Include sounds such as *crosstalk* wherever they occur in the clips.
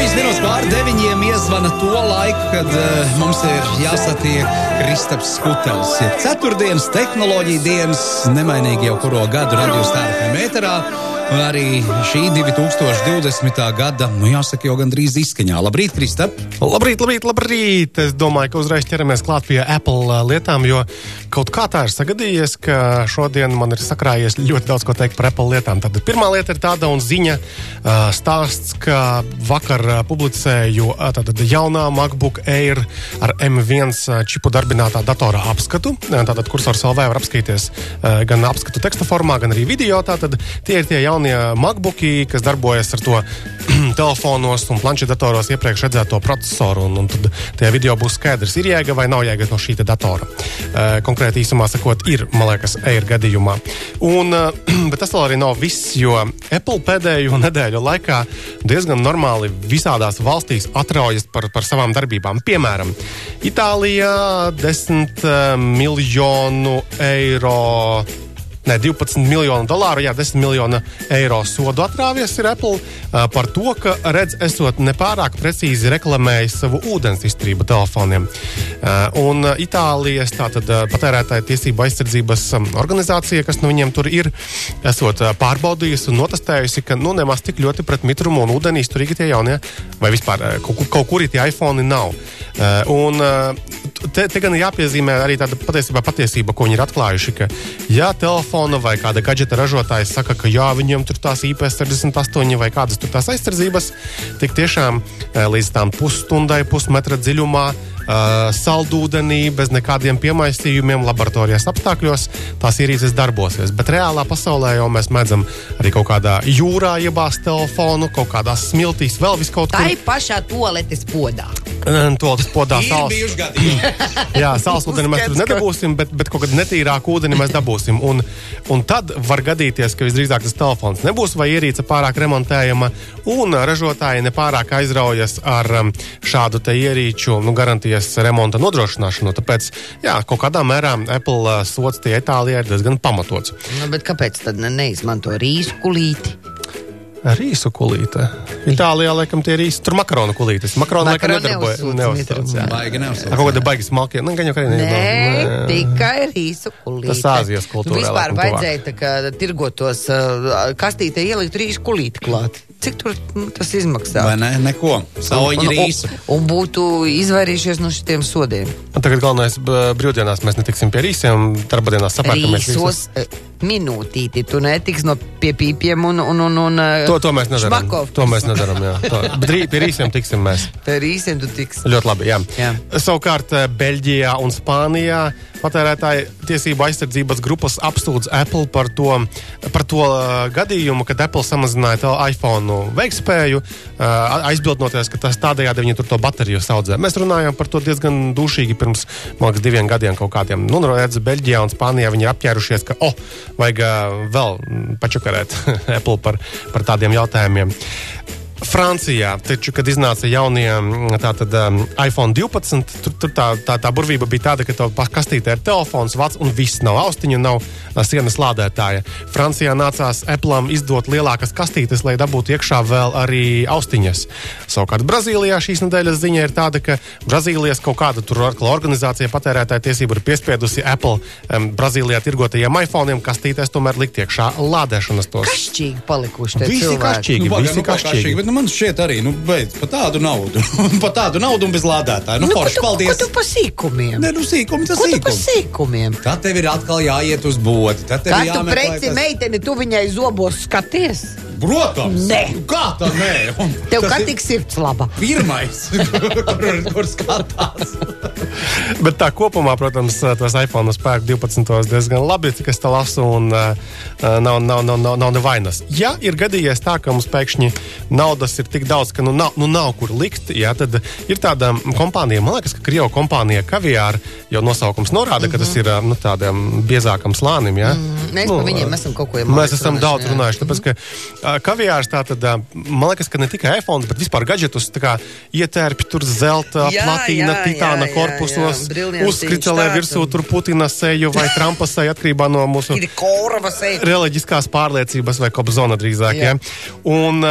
9 minūtes pār 9 iezvana to laiku, kad uh, mums ir jāsatiek Kristaps Skutels. Ir ceturtdienas tehnoloģija dienas, nemainīgi jau kuro gadu radījus tērpiem metrā. Arī šī 2020. gada, nu jāsaka, jau gandrīz izskaņā. Labrīt, Kristap! Labrīt, labrīt, labrīt! Es domāju, ka uzreiz ķeramies klāt pie Apple lietām, jo kaut kā tā ir sagadījies, ka šodien man ir sakrājies ļoti daudz ko teikt par Apple lietām. Tad pirmā lieta ir tāda un ziņa stāsts, ka vakar publicēju tātad jaunā MacBook Air ar M1 čipu darbinātā datora apskatu. Tātad kursors LV var apskatīties gan apskatu teksta formā, gan arī video. Tātad tie ir tie jaunie MacBooki, kas darbojas ar to *clears throat* telefonos un planšetdatoros iepriekš redzēto procesoru. Un, un tad tajā video būs skaidrs, ir jēga vai nav jēga no šī datora. Konkrēti īsumā sakot, ir, man liekas, Air gadījumā. Un, *clears throat* bet tas vēl arī nav viss, jo Apple pēdējo *laughs* nedēļu laikā diezgan normāli visādās valstīs atraujas par, par savām darbībām. Piemēram, Itālijā 10 miljonu eiro ne 12 miljonu dolāru, jā, 10 miljonu eiro sodu atrāvies ir Apple par to, ka redz, esot nepārāk precīzi reklamējis savu ūdens izturību telefoniem. Un Itālijas tātad, patērētāja tiesība aizsardzības organizācija, kas nu viņiem tur ir, esot pārbaudījusi un notestējusi, ka nu, nemaz tik ļoti pret mitrumu un ūdeni izturīgi tie jaunie, vai vispār kaut, kaut kur tie iPhone nav. Un, te, te gan jāpiezīmē arī tāda patiesībā patiesība, ko viņi ir atklājuši, ka ja telefona vai kāda gadgeta ražotājs saka, ka jā, viņiem tur tās IP68 vai kādas tur tās aizsardzības, tik tiešām līdz tām pusstundai, pusmetra dziļumā uh, saldūdenī, bez nekādiem piemaisījumiem, laboratorijas apstākļos tās ierīces darbosies. Bet reālā pasaulē jau mēs mēdzam arī kaut kādā jūrā iebāzt telefonu, kaut kādās smiltīs, vēl vis kaut kur. Tā ir pašā toaletes podā. Toaletes podā sāls. *laughs* Jā, sāls ūdeni mēs tur nedabūsim, bet, bet kaut kādu netīrāku ūdeni mēs dabūsim. Un, un tad var gadīties, ka visdrīzāk tas telefons nebūs vai ierīce pārāk remontējama, un ražotāji nepārāk aizraujas ar šādu ierīču nu, garantijas remonta nodrošināšanu. Tāpēc, jā, kaut kādā mērā Apple sots tie Itālijā ir diezgan pamatots. Nu, kāpēc tad neizmanto rīsu kulīti? Rīsu kulīte. Itālijā laikam tie ir īsti tur makaronu kulītes. Makaronu laikam nedarbojas. Neuzsauc. Baigi neuzsauc. Kaut kāda baigi smalkie. Nu, gan jau kā Nē, Nē, tikai rīsu kulīte. Tas Āzijas kultūrā. Nu, vispār vajadzēja tā kā tirgotos uh, kastītē ielikt rīsu kulīti klāt. Cik tur nu, tas izmaksā? Vai ne? Neko. Sauņi rīsu. Un, un būtu izvairījušies no šitiem sodiem. Tagad galvenais brīvdienās mēs netiksim pie rīsiem, darbadienās sapērkamies. Rīsos minūtīti, tu netiksi no pie pīpiem un, un, un, un To, to mēs nedarām. Šmakovs. To mēs nedarām. Jā. To. Bet rī, pie rīsiem tiksim mēs. Pie rīsiem tu tiksi. Ļoti labi. Jā. Jā. Savukārt Beļģijā un Spānijā patērētāju tiesību aizsardzības grupas apsūdz Apple par to, par to uh, gadījumu, kad Apple samazināja iPhone veiktspēju, uh, aizbildnoties, ka tas tādējādi viņi tur to bateriju saudzē. Mēs runājam par to diezgan dušīgi pirms liekas, diviem gadiem kaut kādiem. Nu, redz, Beļģijā un Spānijā viņi ir apķērušies, ka, oh, vajag uh, vēl pačakarēt *laughs* Apple par, par tādiem jautājumiem. Francijā, taču, kad iznāca jaunie tātad, um, iPhone 12, tur, tur tā, tā, tā burvība bija tāda, ka tev kastītē ir telefons, vats un viss nav austiņu, nav uh, sienas lādētāja. Francijā nācās Apple izdot lielākas kastītes, lai dabūtu iekšā vēl arī austiņas. Savukārt Brazīlijā šīs nedēļas ziņa ir tāda, ka Brazīlijas kaut kāda tur organizācija patērētāja tiesību ir piespiedusi Apple um, Brazīlijā tirgotajiem iPhone'iem kastītēs tomēr likt iekšā lādēšanas tos. Kašķīgi palikuši tie Visi cilvēki. kašķīgi, Nu, visi nu, kašķīgi. kašķīgi, bet nu, man šķiet arī, nu, beidz par tādu naudu. *laughs* par tādu naudu un bez lādētāja. Nu, Nu, ko forši, tu, ko paldies. tu pa sīkumiem? Nē, nu, sīkumi, tas Ko tu pa sīkumiem? Tad tev ir atkal jāiet uz bodi. Tad tev Kā ir tu jāmeklē preci tas- meiteni, tu viņai zobos skaties? Protams! Nē. Nu, Kā tā nē? Un Tev tas tik sirds laba? Pirmais, *laughs* kur, kur skatās. Bet tā kopumā, protams, tos iPhone pērk 12. diezgan labi, cik es tā lasu, un uh, nav, nav, nav, nav, nav nevainas. Ja ir gadījies tā, ka mums pēkšņi naudas ir tik daudz, ka nu nav, nu nav kur likt, jā, tad ir tāda kompānija, man liekas, ka Krievu kompānija Kaviāra jau nosaukums norāda, mm -hmm. ka tas ir uh, nu, tādam biezākam slānim. Jā. Mhm. Mēs Nu, par viņiem esam kaut ko jau Mēs esam runājuši, daudz runājuši, tāpēc, ka uh, kaviārs, tā tad, uh, man liekas, ka ne tikai iPhone, bet vispār gadgetus ietērpi tur zelta, Jā, platīna, jā, titāna jā, korpusos, uzskricelē virsū tur Putina seju vai *laughs* Trumpa seju atkarībā no mūsu reliģiskās pārliecības vai kobzona drīzāk. Jā. Ja? Un,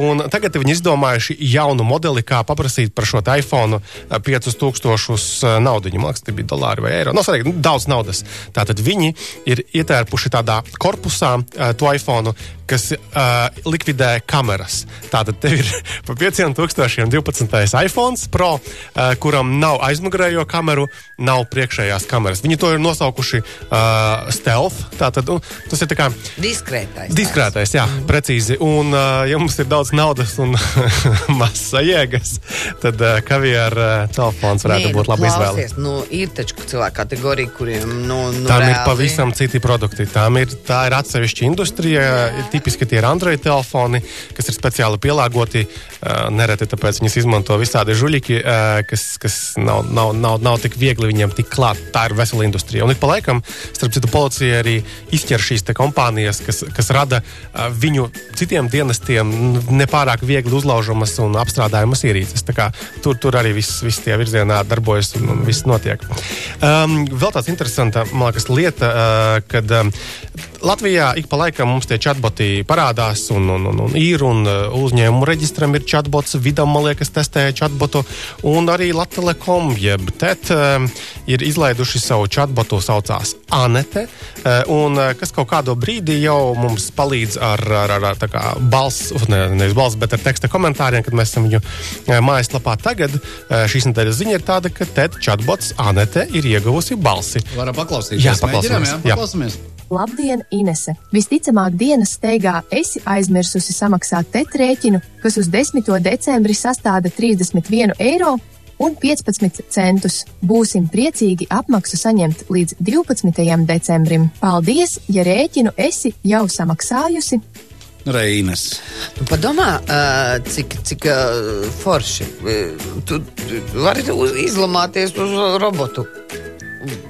un tagad viņi izdomājuši jaunu modeli, kā paprasīt par šo iPhone uh, 5000 naudu. Man liekas, tie bija dolāri vai eiro. No, nu, daudz naudas. Tātad viņi ir ietērpuši tādā korpusā to iPhone, kas uh, likvidē kameras. Tātad tev ir par 5000 12. iPhone Pro, uh, kuram nav aizmugurējo kameru, nav priekšējās kameras. Viņi to ir nosaukuši uh, stealth. Tātad, nu, tas ir kā Diskrētais. Diskrētais, jā, mm. precīzi. Un, uh, ja mums ir daudz naudas un *laughs* maz sajēgas, tad uh, kaviāra uh, telefons varētu būt laba izvēle. Nu, ir taču cilvēku kategorija, kuriem nu, nu, ir reāli- pavisam citi produkti. Tām ir, tā ir atsevišķa industrija. Tipiski tie ir Android telefoni, kas ir speciāli pielāgoti. Nereti tāpēc viņas izmanto visādi žuļiki, uh, kas, kas nav, nav, nav, nav tik viegli viņiem tik klāt. Tā ir vesela industrija. Un ik pa laikam, starp citu, policija arī izķer šīs kompānijas, kas, kas rada viņu citiem dienestiem nepārāk viegli uzlaužamas un apstrādājamas ierīces. Kā Tur, tur arī viss, viss tie virzienā darbojas un, un viss notiek. Um, vēl tāds interesants, man liekas, lieta, uh, kad um, Latvijā ik pa laikam mums tie chatboti parādās, un, un, un, un ir, un uh, uzņēmumu reģistram ir chatbots, vidam, man liekas, testēja chatbotu, un arī Latvijas jeb TET um, ir izlaiduši savu chatbotu, saucās Anete, uh, un uh, kas kaut kādu brīdi jau mums palīdz ar, ar, ar, ar kā balss, ne, nevis balss, bet ar teksta komentāriem, kad mēs esam viņu uh, mājaslapā tagad. Uh, šīs nedēļas ziņa ir tāda, ka TET chatbots Anete ir ieguvusi balsi. Varam paklausīties. Jā, Mēģinām, paklausāmies. jā, Jā. Labdien, Inese! Visticamāk, dienas steigā esi aizmirsusi samaksāt TET rēķinu, kas uz 10. decembri sastāda 31 eiro un 15 centus. Būsim priecīgi apmaksu saņemt līdz 12. decembrim. Paldies, ja rēķinu esi jau samaksājusi! Reinas. Nu, padomā, cik, cik forši. Tu, tu vari izlamāties uz robotu.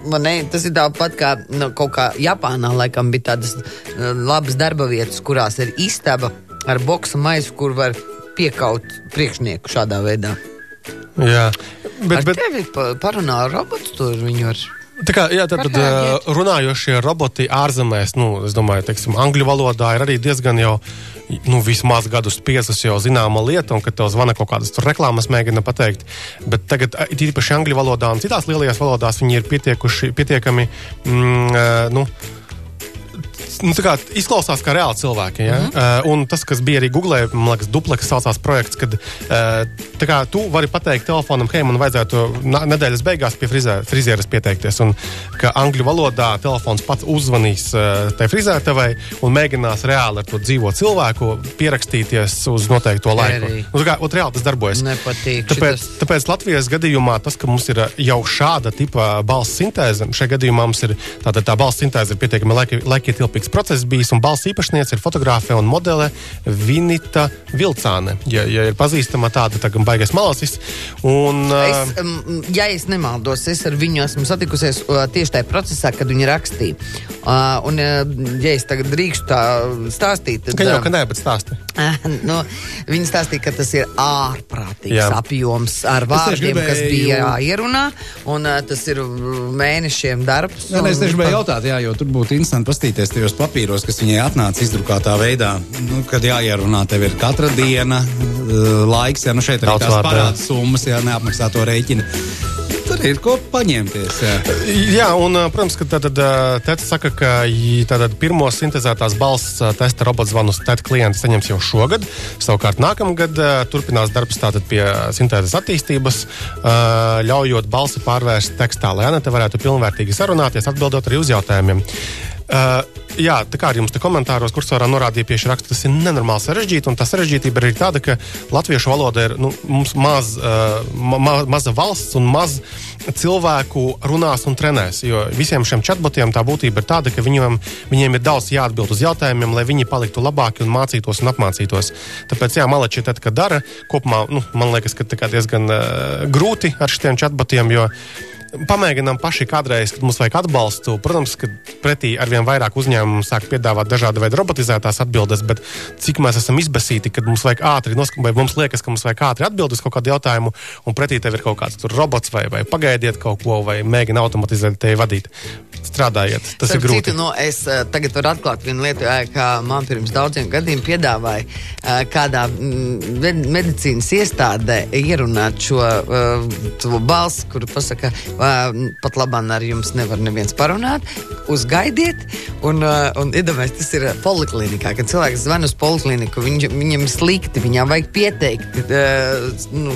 Man ne, tas ir tāpat kā nu, kaut kā Japānā, laikam, bija tādas uh, labas darba vietas, kurās ir istaba ar boksa maisu, kur var piekaut priekšnieku šādā veidā. Jā, Bet, ar bet, tevi pa, parunā ar robotu, tur viņu var. Tā kā, jā, tad, tad ā, runājošie roboti ārzemēs, nu, es domāju, teiksim, angļu valodā ir arī diezgan jau, nu, vismaz gadus piecus jau zināma lieta, un kad tev zvana kaut kādas reklāmas mēģina pateikt. Bet tagad, īpaši angļu valodā un citās lielajās valodās, viņi ir pietiekuši, pietiekami, mm, ā, nu, nu, tā kā izklausās kā reāli cilvēki. Ja? Uh -huh. uh, un tas, kas bija arī Google, man liekas, dupleks saucās projekts, kad uh, tā kā tu vari pateikt telefonam, hei, man vajadzētu nedēļas beigās pie frizē, frizieres pieteikties. Un ka angļu valodā telefons pats uzvanīs uh, tai frizētavai un mēģinās reāli ar to dzīvo cilvēku pierakstīties uz noteikto laiku. Nu, tā kā, ot, reāli tas darbojas. Nepatīk Tāpēc, šitas. tāpēc Latvijas gadījumā tas, ka mums ir jau šāda tipa balss sintēze, šajā gadījumā mums ir tāda tā balss sintēze ir pietiekami laika- laikietilpīgs process bijis, un balss īpašniece ir fotogrāfe un modele Vinita Vilcāne. Ja, ja ir pazīstama tāda, tā gan baigais malasis. Un, Es, um, ja es nemaldos, es ar viņu esmu satikusies uh, tieši tajā procesā, kad viņa rakstīja. Uh, un, uh, ja es tagad drīkstu tā stāstīt, tad. Gan jau, ka nē, bet stāsti. *laughs* nu, viņa stāstīja, ka tas ir ārprātīgs Jā. Apjoms ar Es vārdiem, kas gribēju- bija jāierunā. Un, uh, tas ir mēnešiem darbs. Jā, nē, es un- tieši gribēju jautāt, jā, jo tur būtu interesanti paskatīties tajos papīros, kas viņai atnāca izdrukātā veidā. Nu, kad jārunā, tev ir katra diena, uh, laiks, ja nu šeit tās vārdu, jā. parāda summas, ja neapmaksāto rēķinu. Tur ir ko paņemties. Jā. Jā, un, ā, protams, ka tad Tēta saka, ka tātad pirmo sintēzētās balss testa robots zvanus Tēta klienti saņems jau šogad. Savukārt nākamgad turpinās darbs tātad pie sintēzes attīstības, ļaujot balsi pārvērst tekstā, lai Anita varētu pilnvērtīgi sarunāties, atbildot arī uz jautājumiem. Uh, jā, tā kā arī jums te komentāros, norādīt pie šī raksta, tas ir nenormāli sarežģīti. Un tā sarežģītība ir tāda, ka latviešu valoda ir nu, mums maz, uh, ma, ma, maza valsts un maz cilvēku runās un trenēs. Jo visiem šiem chatbotiem tā būtība ir tāda, ka viņiem, viņiem ir daudz jāatbild uz jautājumiem, lai viņi paliktu labāki un mācītos un apmācītos. Tāpēc, jā, maleči tad, kad dara, kopumā, nu, man liekas, ka diezgan uh, grūti ar šiem chatbotiem, jo pamēģinām paši kādreiz, kad mums vajag atbalstu. Protams, ka pretī arvien vairāk uzņēmumu sāk piedāvāt dažādu veidu robotizētās atbildes, bet cik mēs esam izbēsīti, kad mums vajag ātri noskaidrot, vai mums liekas, ka mums vajag ātri atbildēt uz kaut kādu jautājumu, un pretī tev ir kaut kāds robots vai, vai pagaidiet kaut ko, vai mēģina automatizēt tevi vadīt. Strādājiet, tas Starp ir grūti. Citu, nu, es uh, tagad varu atklāt vienu lietu, kā man pirms daudziem gadiem piedāvāja uh, kādā mm, med- medicīnas iestādē ierunāt šo uh, balsi, kuru pasaka, uh, pat labāk ar jums nevar neviens parunāt. Uzgaidiet, un, uh, un iedomājieties, tas ir poliklinikā, kad cilvēks zvan uz polikliniku, viņš, viņam ir slikti, viņam vajag pieteikt nu,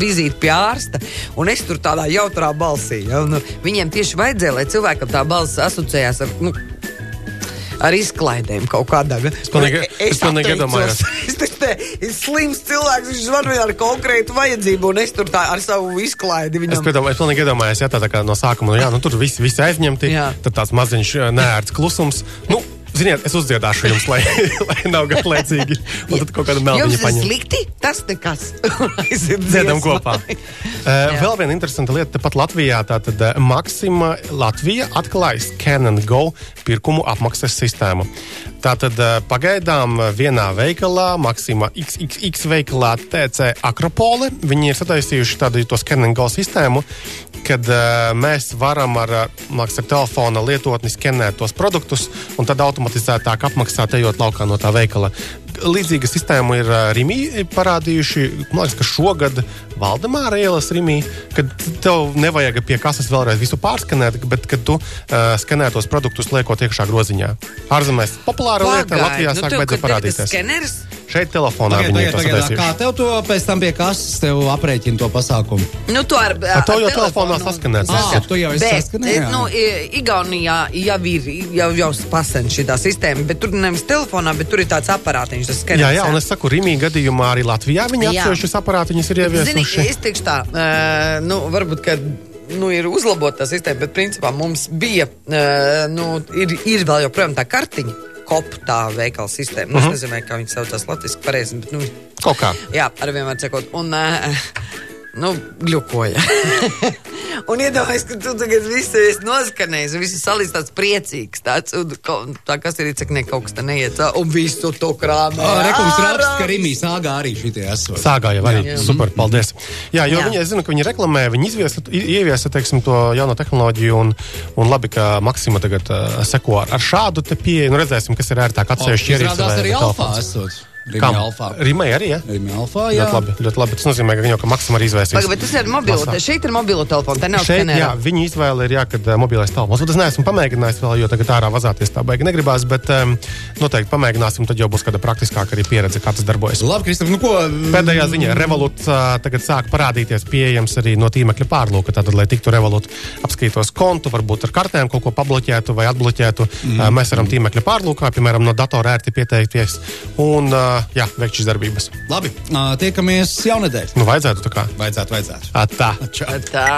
vizīti pie ārsta, un es tur tādā jautrā balsī. Ja, nu, viņiem tieši vajadzēja, lai cilvēkam tā balss asociējās ar. Nu, Ar izklaidēm kaut kādā veidā. Es pilnīgi- es iedomājos. Es tas *laughs* te ir slims cilvēks, viņš zvanīja ar konkrētu vajadzību, un es tur tā ar savu izklaidi Es, viņam. piedomā, es pilnīgi iedomājos, ja tā, tā kā no sākuma, nu, jā, nu, tur viss vis aizņemti, Jā. tad tāds maziņš ē, neērts klusums. Nu, ziniet, es uzdziedāšu jums, lai, *laughs* lai nav garlaicīgi. Un tad kaut kāda meldiņa ir paņem. slikti, tas nekas. *laughs* Dziedam kopā. *laughs* Uh, vēl viena interesanta lieta, tepat Latvijā. Tātad uh, Maksima Latvija atklāja Scan and Go pirkumu apmaksas sistēmu. Tātad uh, pagaidām uh, vienā veikalā, Maksima XXX veikalā TC Akropole, viņi ir sataisījuši tādu to Scan and Go sistēmu, kad uh, mēs varam ar, māks, ar telefona lietotni skenēt tos produktus un tad automatizētāk apmaksāt, ejot laukā no tā veikala. Līdzīga sistēma ir Rīgā parādījuši. Man liekas, ka šogad Valdemāra ielas Rīgā, kad tev nevajag pie kases vēlreiz visu pārskanēt, bet kad tu uh, skanē tos produktus, liekot iekšā groziņā. Ārzemēs populāra lieta, Latvijā nu sāk beidzot parādīties. Skeneris, Šeit telefonā Pagaid, viņi pagaid, to pagaid, kā tev to pēc tam pie kases tev aprēķina to pasākumu? Nu, to ar, Ar to jau ar telefonā telefonu saskanēts. Ā, tu jau esi Bet, saskanējis? Nu, Igaunijā jau ir jau, jau pasen šī sistēma, bet tur nevis telefonā, bet tur ir tāds aparātiņš, tas skeneris. Jā, jā, un es saku, Rīgā gadījumā arī Latvijā viņi Jā. atsevišķus aparātiņus ir Zini, ieviesuši. es teikšu tā, uh, nu, varbūt, ka nu, ir uzlabota sistēma, bet principā mums bija, uh, nu, ir, ir vēl joprojām tā kartiņa. Kopu tā veikala sistēma. Nu, uh -huh. Es nezinu, kā viņi saucās latviešu pareizi, bet, nu, Kaut kā. jā, ar vienmēr sakot, un, uh, nu, glukoja. *laughs* un iedomājieties, ka tu tagad visu esi noskanējis, un viss ir salīdz tāds priecīgs, tāds, un tā kas ir, cik ne kaut kas te neiet, un visu to krāmē. Rekums raksts, ka Rīgā sāgā arī šitie esot. Sāgā jau arī. Jā. Super, paldies. Jā, jo Jā. viņi, es zinu, ka viņi reklamē, viņi izviesa, ieviesa teiksim, to jauno tehnoloģiju, un, un labi, ka Maksima tagad uh, seko ar, ar šādu te pieeju. Nu, redzēsim, kas ir ērtāk atsevišķi. Izrādās vai- arī alfā esot. Rimai arī, ja? Rīgā alfā, jā. Ļoti labi, ļoti labi. Tas nozīmē, ka viņi jau ka Maksima arī izvēsīs. Pagaid, bet tas ir mobilo, Masā. šeit ir mobilo telefons, te nav Šeit, jā, skenera. viņa izvēle ir, jā, kad uh, mobilais telefons. Es neesmu pamēģinājis vēl, jo tagad ārā vazāties tā baigi negribās, bet um, noteikti pamēģināsim, tad jau būs kāda praktiskāka arī pieredze, kā tas darbojas. Labi, Kristap, nu ko? Pēdējā ziņā Revolut uh, tagad sāk parādīties pieejams arī no tīmekļa pārlūka. Tātad, lai tiktu Revolut apskaitos kontu, varbūt ar kartēm kaut ko pabloķētu vai atbloķētu, mm. uh, mēs varam tīmekļa pārlūkā, piemēram, no datora ērti pieteikties un uh, jā, veikt šīs darbības. Labi, ā, tiekamies jaunedēļ. Nu, vajadzētu tā kā. Vajadzētu, vajadzētu. Ā, Tā. Čau. Tā.